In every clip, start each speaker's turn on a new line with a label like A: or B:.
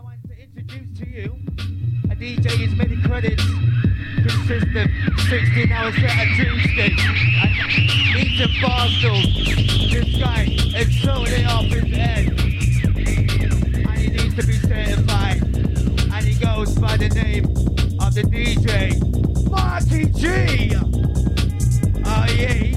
A: I want to introduce to you a DJ whose many credits consist of 16 hours set of Tuesday and eating barstools. This guy is totally off his head and he needs to be certified and he goes by the name of the DJ Mark EG. Oh yeah.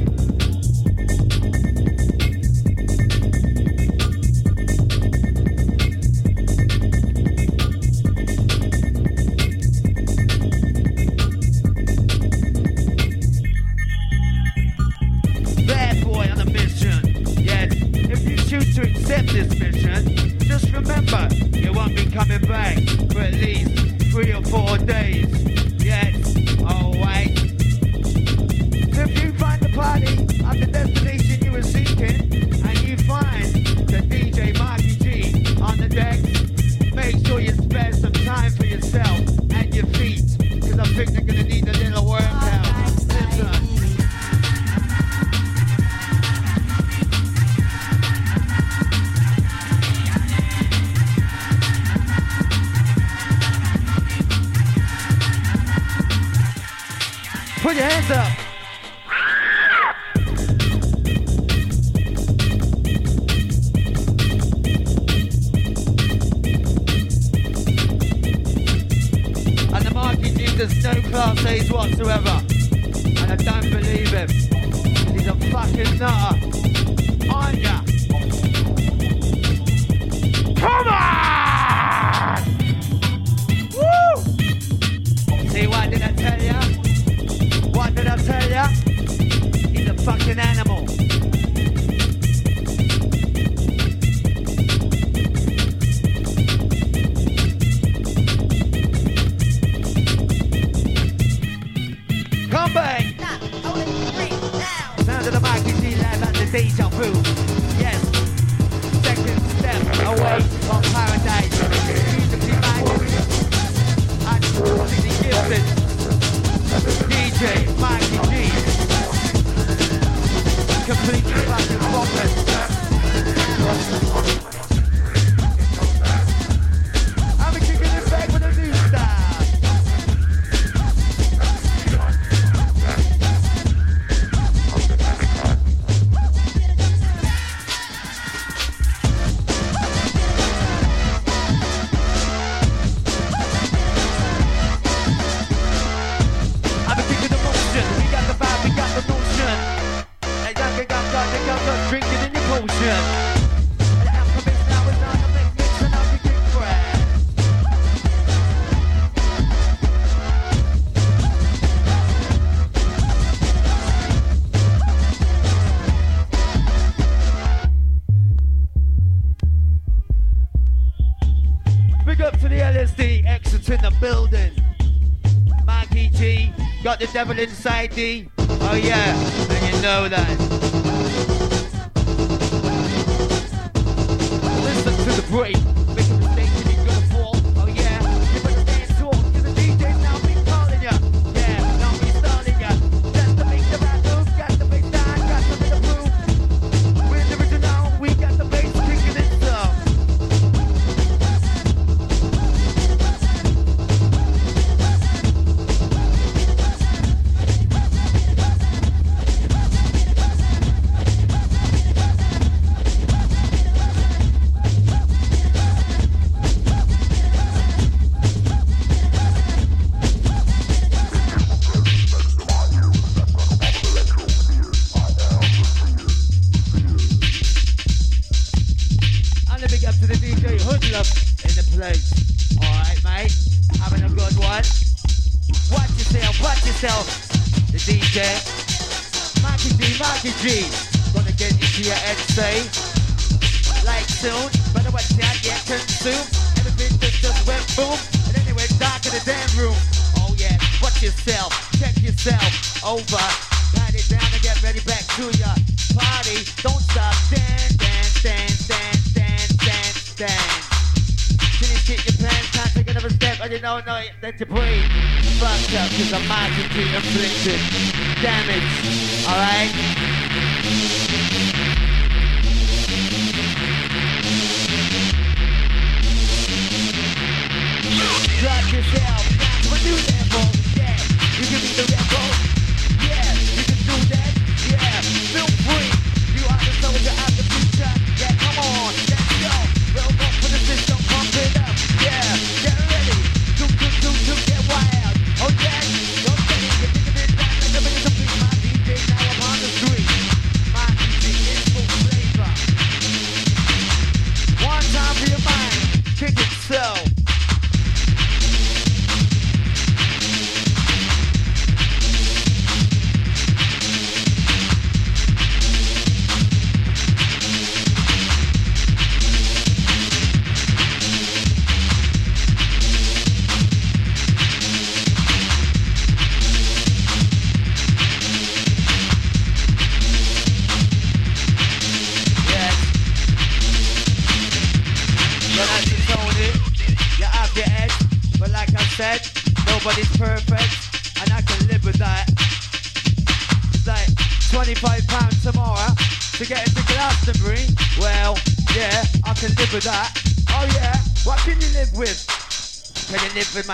A: devil inside thee. Oh yeah, and you know that.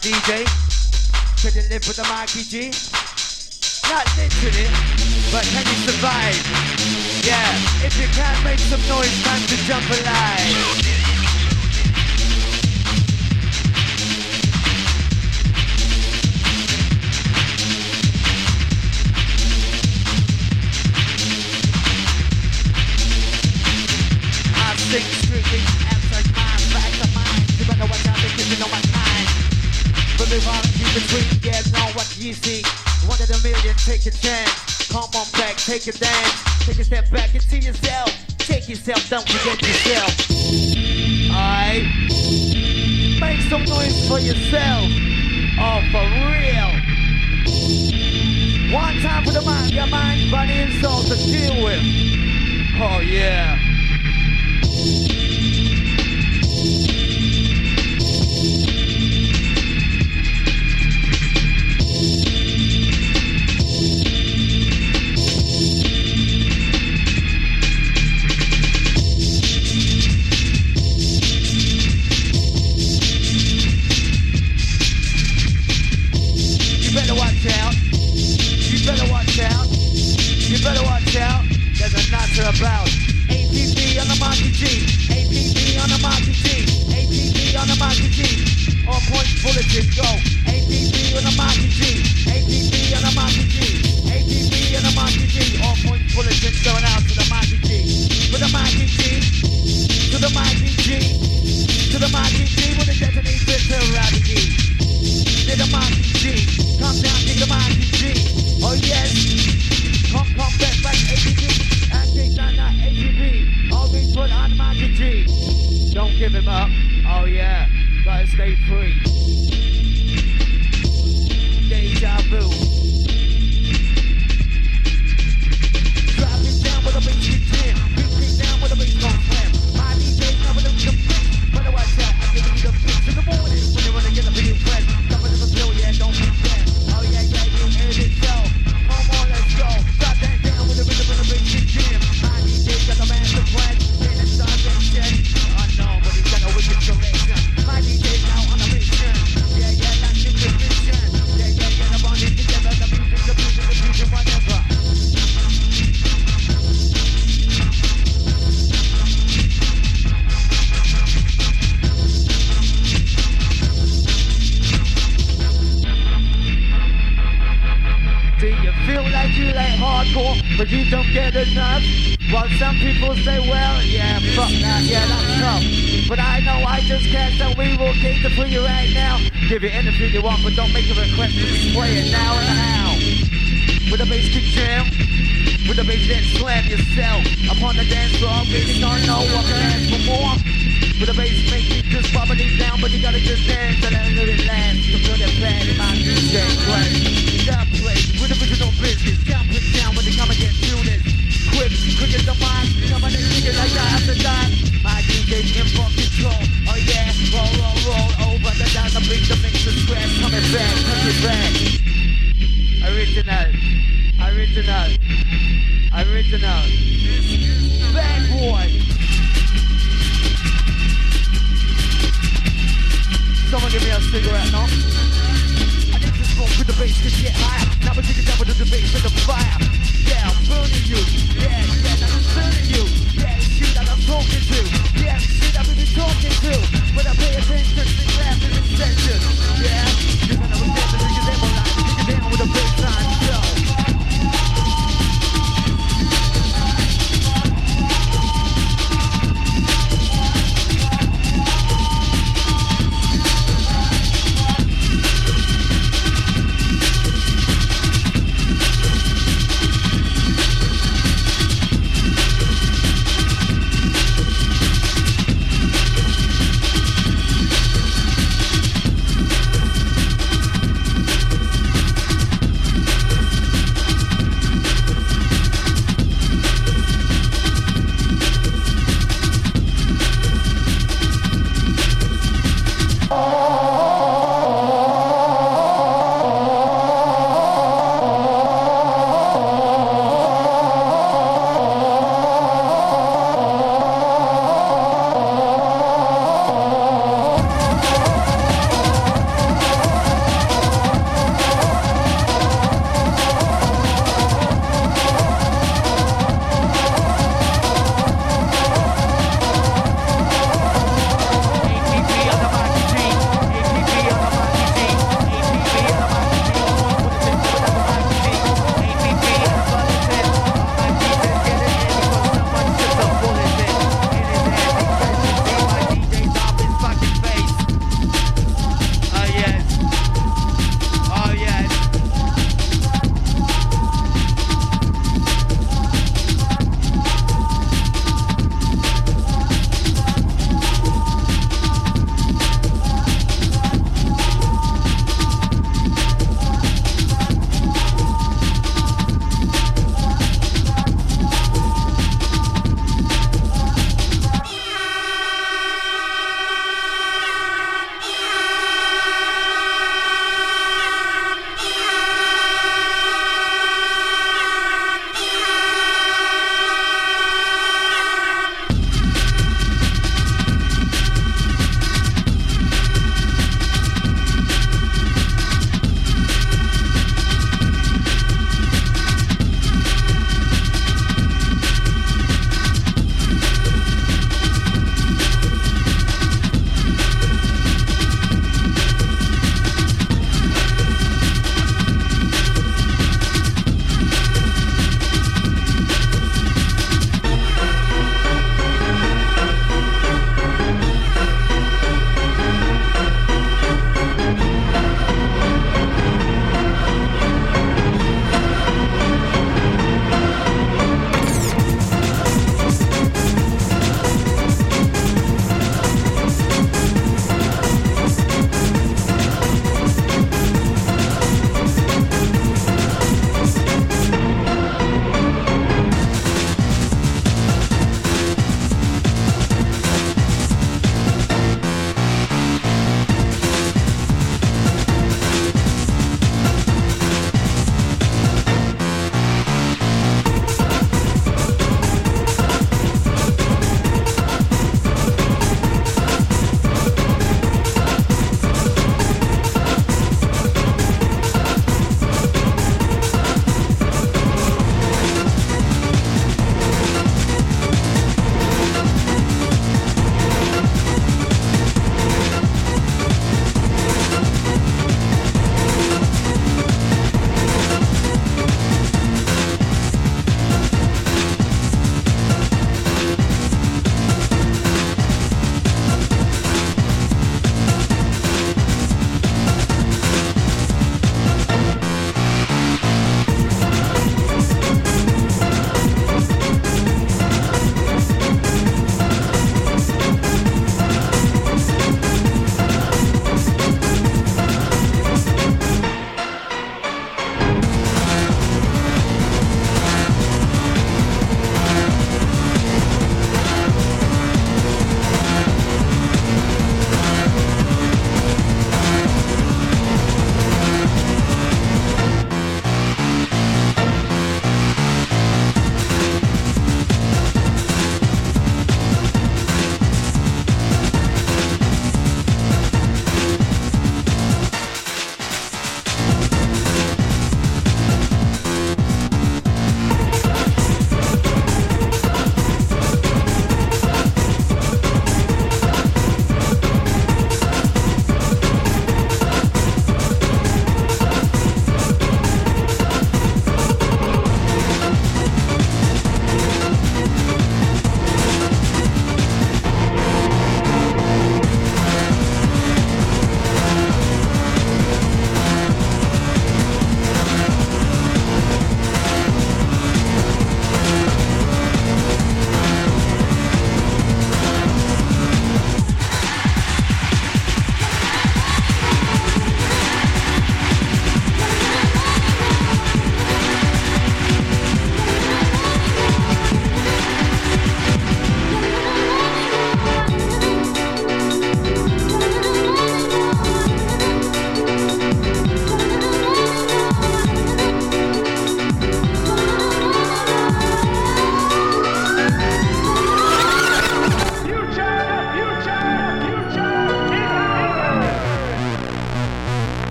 A: DJ. Couldn't live with the Mikey G. Not literally, but can you survive? Yeah, if you can't make some noise, time to jump alive. Take a dance. Take a step back into yourself. Take yourself, don't forget yourself. Alright? Make some noise for yourself. Oh, for real. One time for the mind, your mind, body, and soul to deal with. Oh, yeah. But you don't get enough. While some people say, well, yeah, fuck that, yeah, that's tough. But I know I just can't, so we will cater for you right now. Give you anything you want, but don't make a request, we play it now and now. With a bass kick jam, with a bass dance slam yourself. Upon the dance floor, really don't know what can ask for more. With a bass make you just bubbling down, but you gotta just dance and let it last. To feel that plan in my DJ play. That place with original business, down when they tuned. Quick, quick as mind, coming and thinking like I have to die. In full control, oh yeah, roll, roll, roll over the the mix, coming back, coming back. Original, original, original. Bad boy. Someone give me a cigarette, no? I need this smoke with the bass, cause get higher. Now we're taking down with the bass and the fire. Yeah, burning you. Yeah, yeah, I'm burning you. Yeah, that I'm talking to. Yeah, be talking to. When I pay attention to class and. Yeah,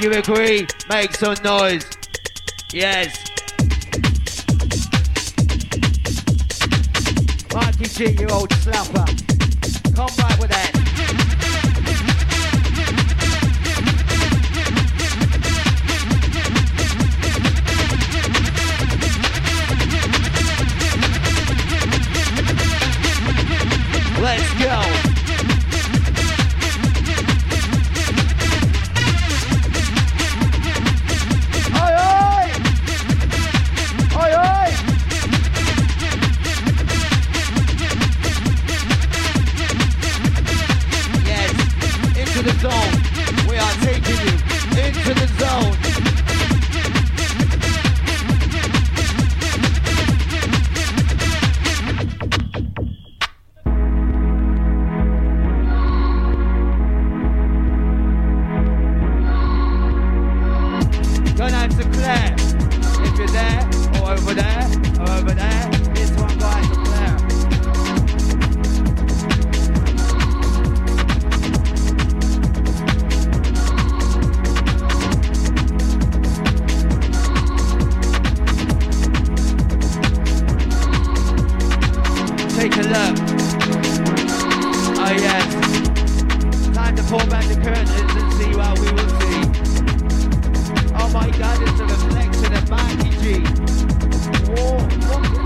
A: you agree, make some noise. Yes. Mark EG, you old slapper. Come back with that.
B: back the curtains and see what we will see. Oh my god, it's a reflection of Mikey G. Whoa, oh, oh,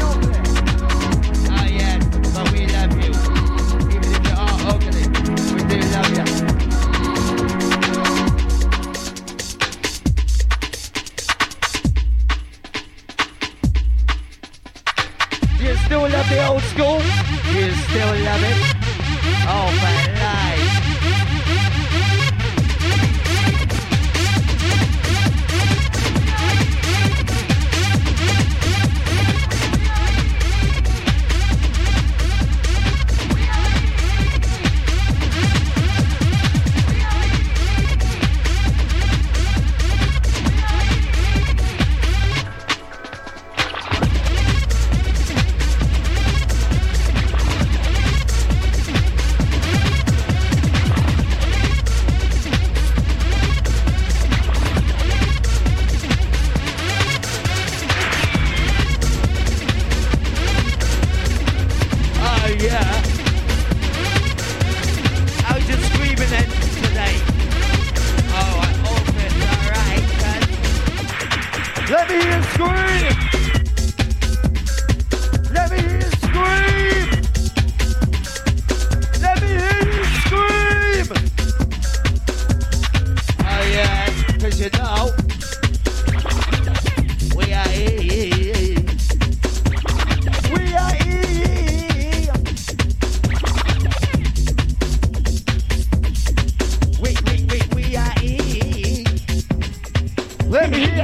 B: Let me hear.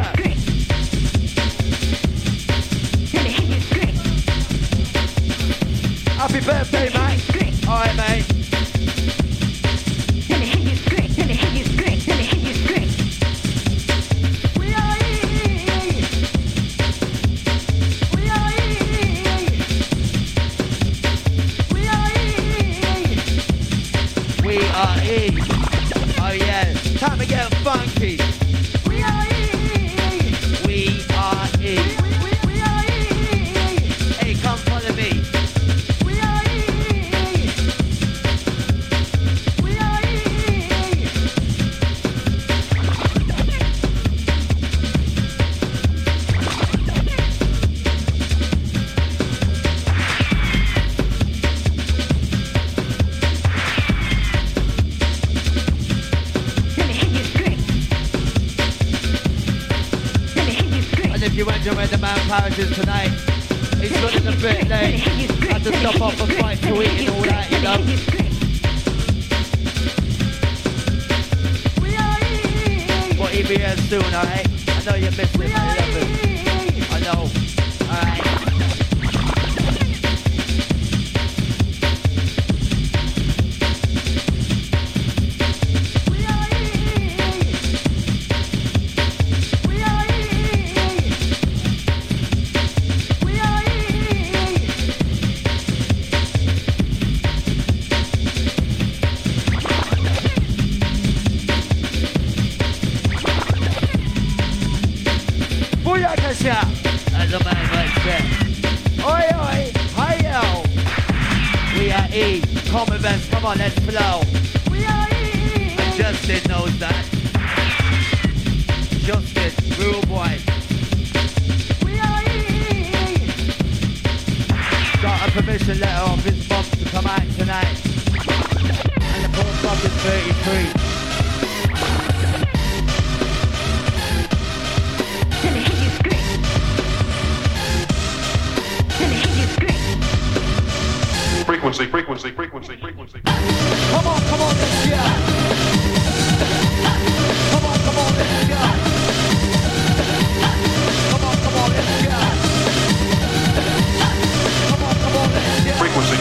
B: Let me hear Happy birthday, man. events, come on, let's flow. We are. Justin knows that. Justin, real boy. We are here. Got a permission letter off his mom to come out tonight. And the post office 33.
A: frequency, frequency, frequency, frequency.
B: Come on, come on, let's go. Come on, come on, let's go. Come on, come on, let's go.
A: Frequency.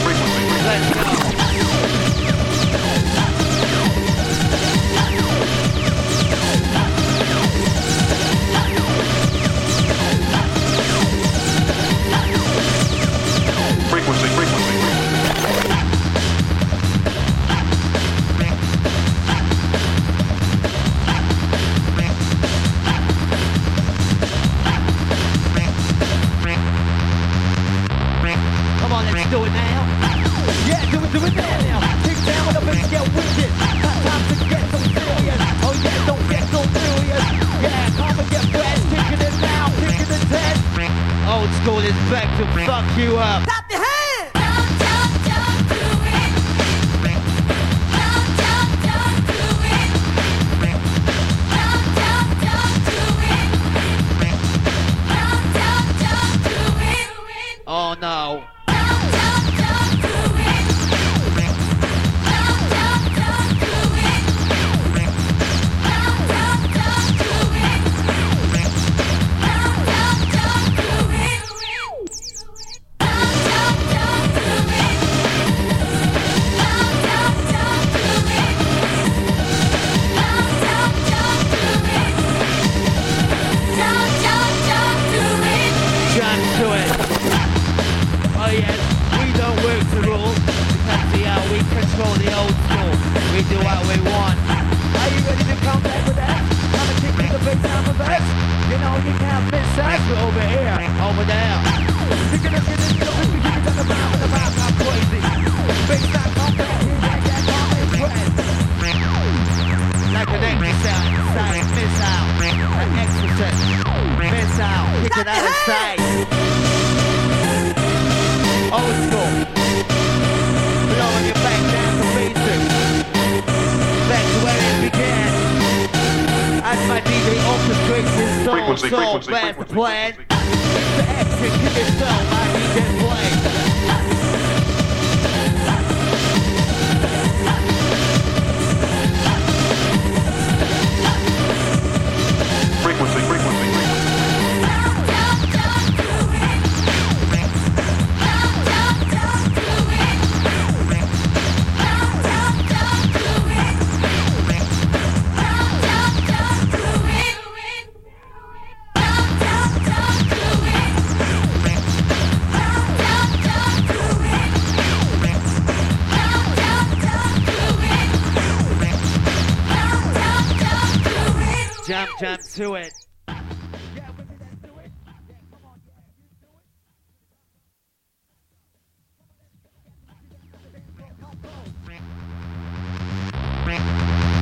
B: Jam, jump to it.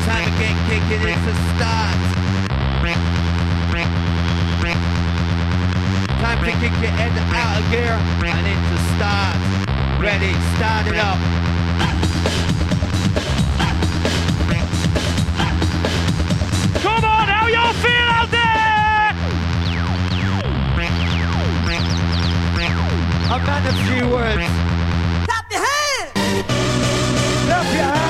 B: Time to
A: get kicking into start. Time to kick your head out of gear and into start. Ready, start it up.
C: How out there?
A: A man of few words.
D: Clap your hands!
A: Clap your.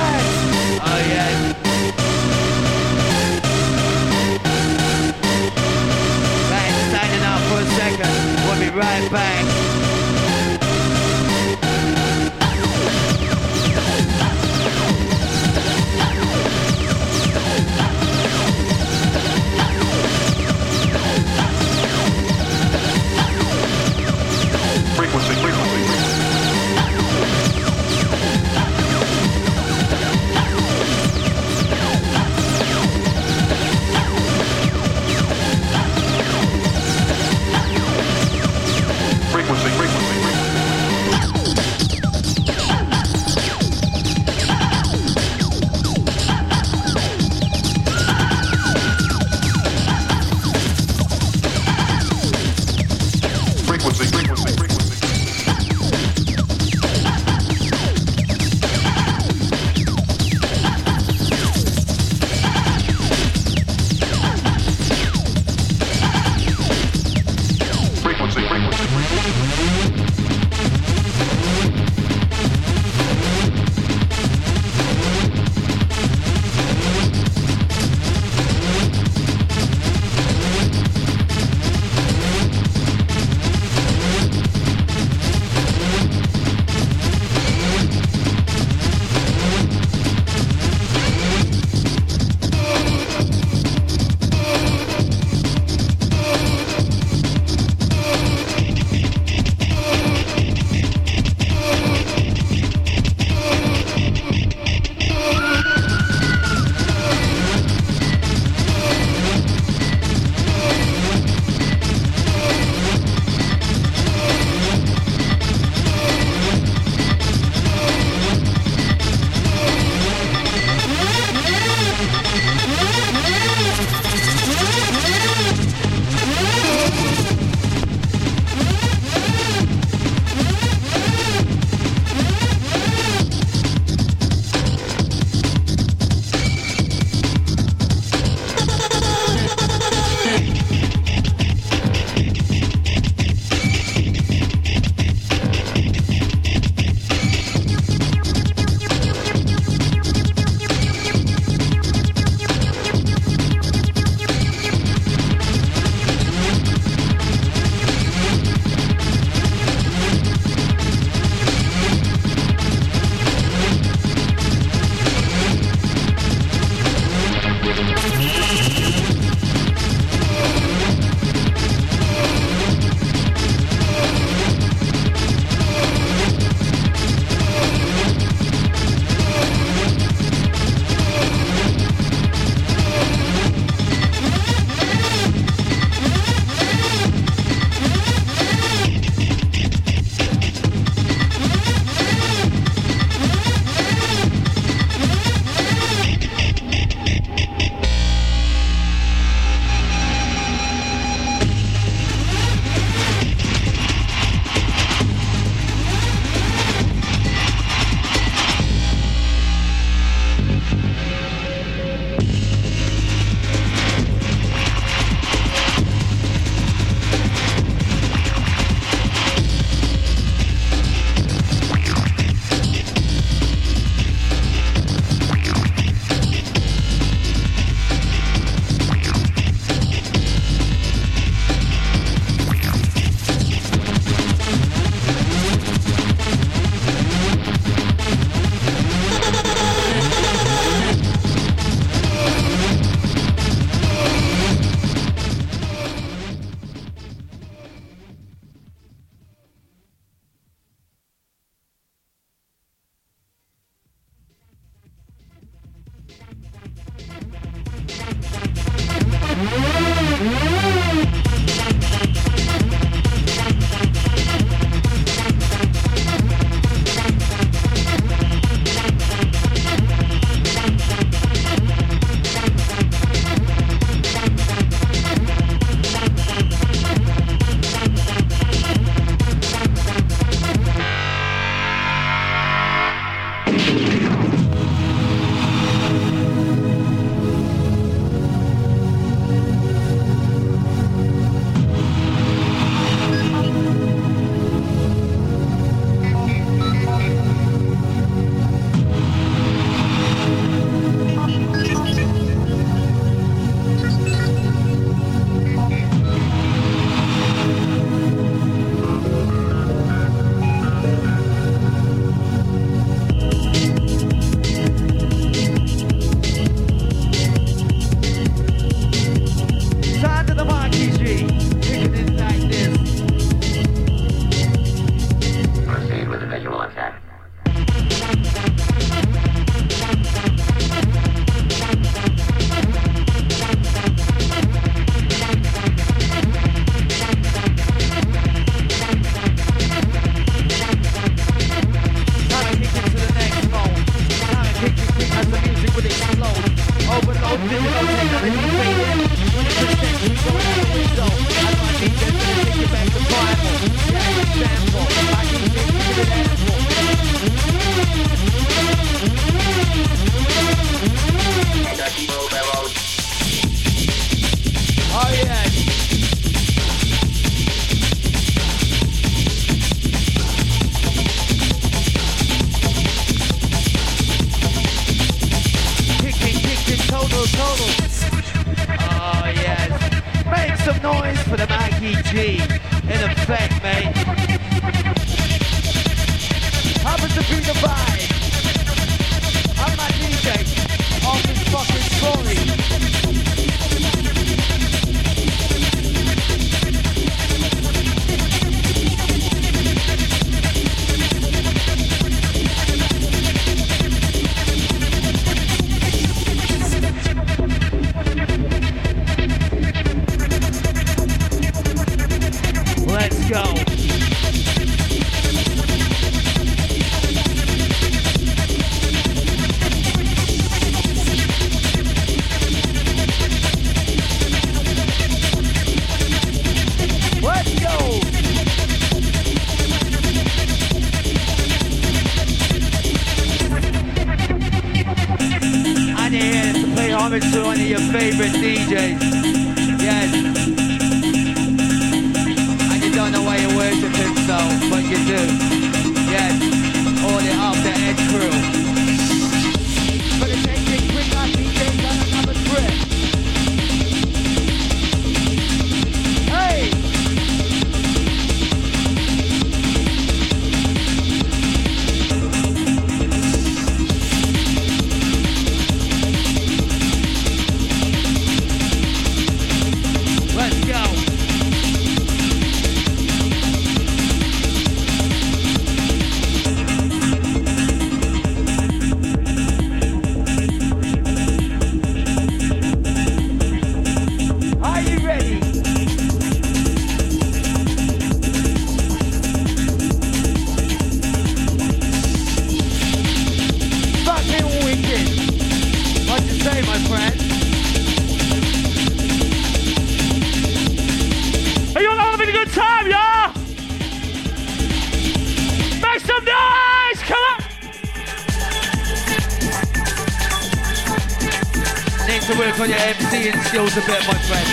A: to work on your MCing skills a bit, my friend.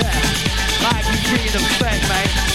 A: Yeah,
E: I
A: can
F: see the
A: effect, mate.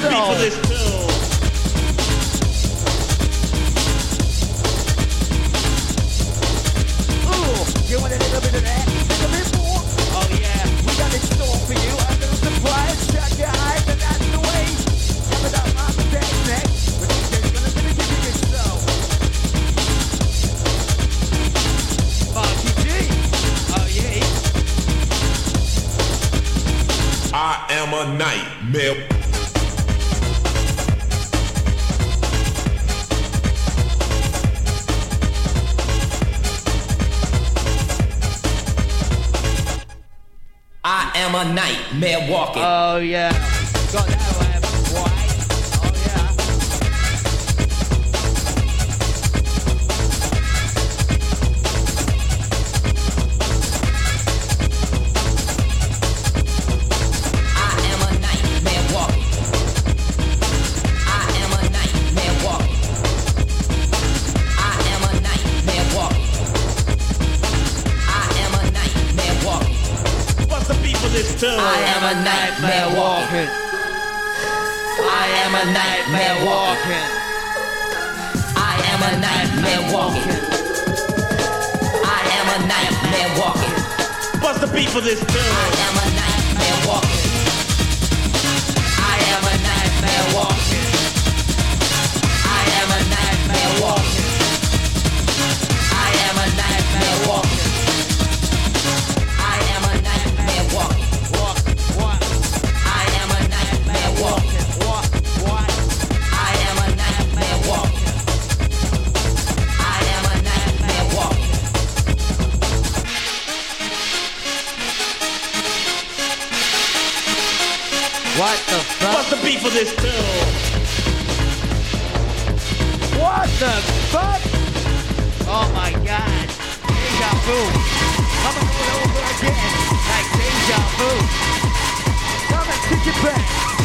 A: the
F: beat for this.
E: walking. I am a nightmare walking. I am a nightmare walking.
F: What's the beat for this dude?
E: I am a nightmare walking. I am a nightmare walking. I am a nightmare walking. I am a nightmare walking.
F: for this
E: too.
A: What the fuck? Oh my god. Deja vu. Coming all over again like deja vu. Come and kick it back.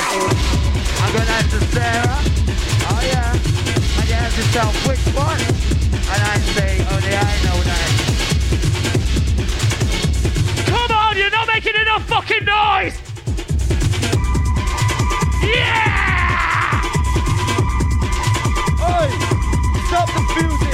A: I'm gonna ask to Sarah. Oh yeah. And you ask yourself which one? And I say, oh yeah, I know that.
C: Come on, you're not making enough fucking noise! Yeah!
A: Hey! Stop the music!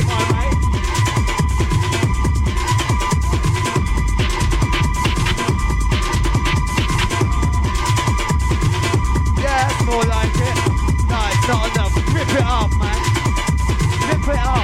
A: Twitter.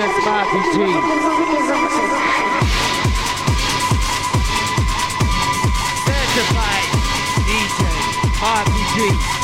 A: Sanchez, Marty G. certified DJ, Harvey G.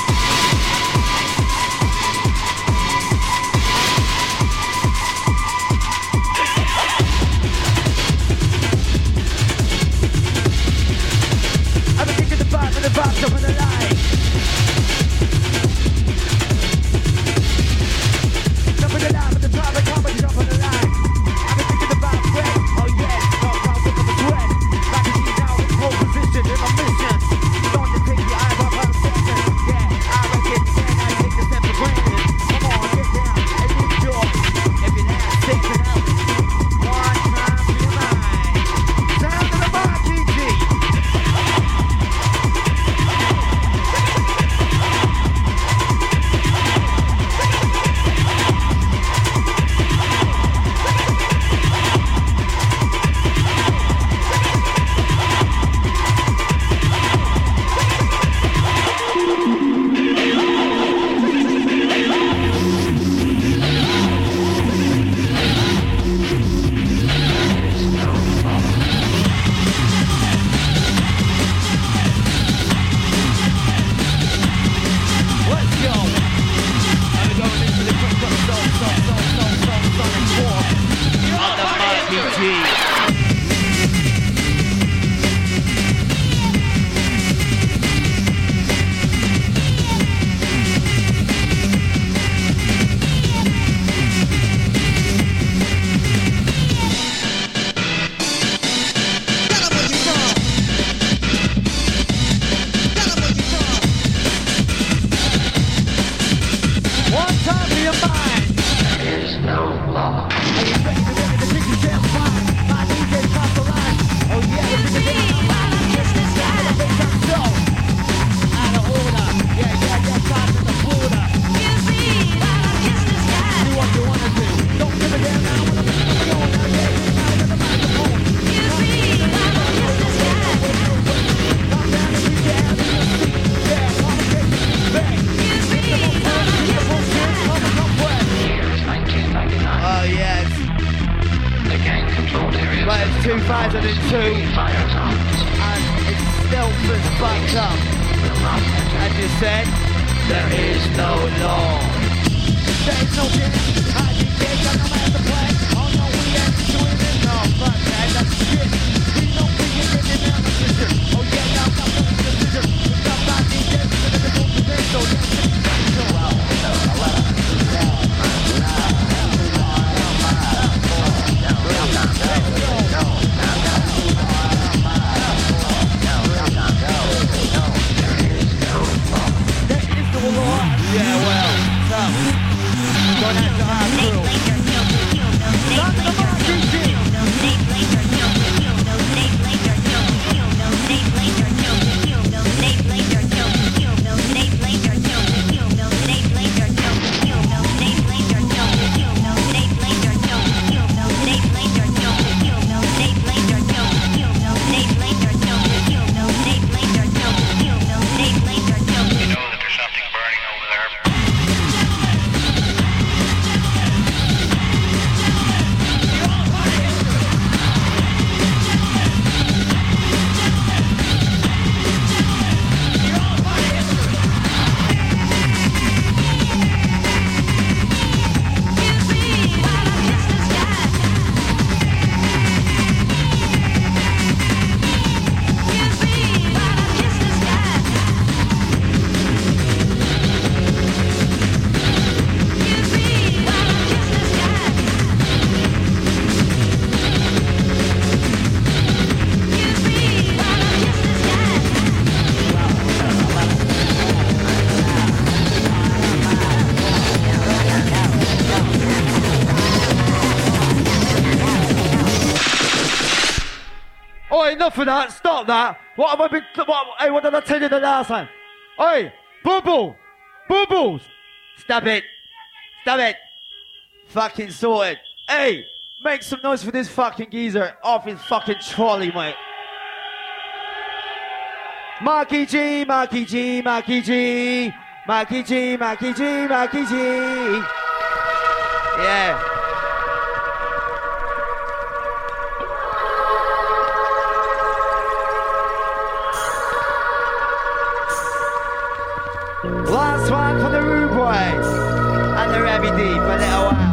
A: of that. What have I been? What, hey, what did I tell you the last time? Oi, boo boo, boo boos. Stop it. Stop it. Fucking sorted. Hey, make some noise for this fucking geezer off his fucking trolley, mate. Mark EG, Mark EG, Mark EG, Mark EG, Mark EG, Mark EG. Yeah. Last one for the Rude Boys and the Rabby D for little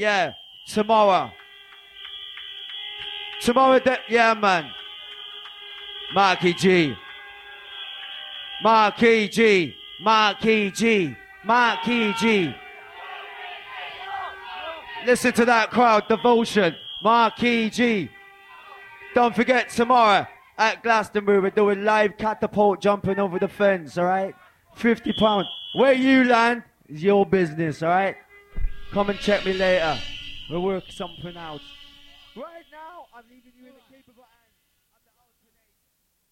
A: yeah. Tomorrow. Tomorrow, de- yeah, man. Mark EG. Mark EG. Mark EG. Mark EG. Listen to that crowd, devotion. Mark EG. Don't forget tomorrow at Glastonbury we're doing live catapult jumping over the fence, alright? 50 pounds. Where you land is your business, alright? Come and check me later. We'll work something out.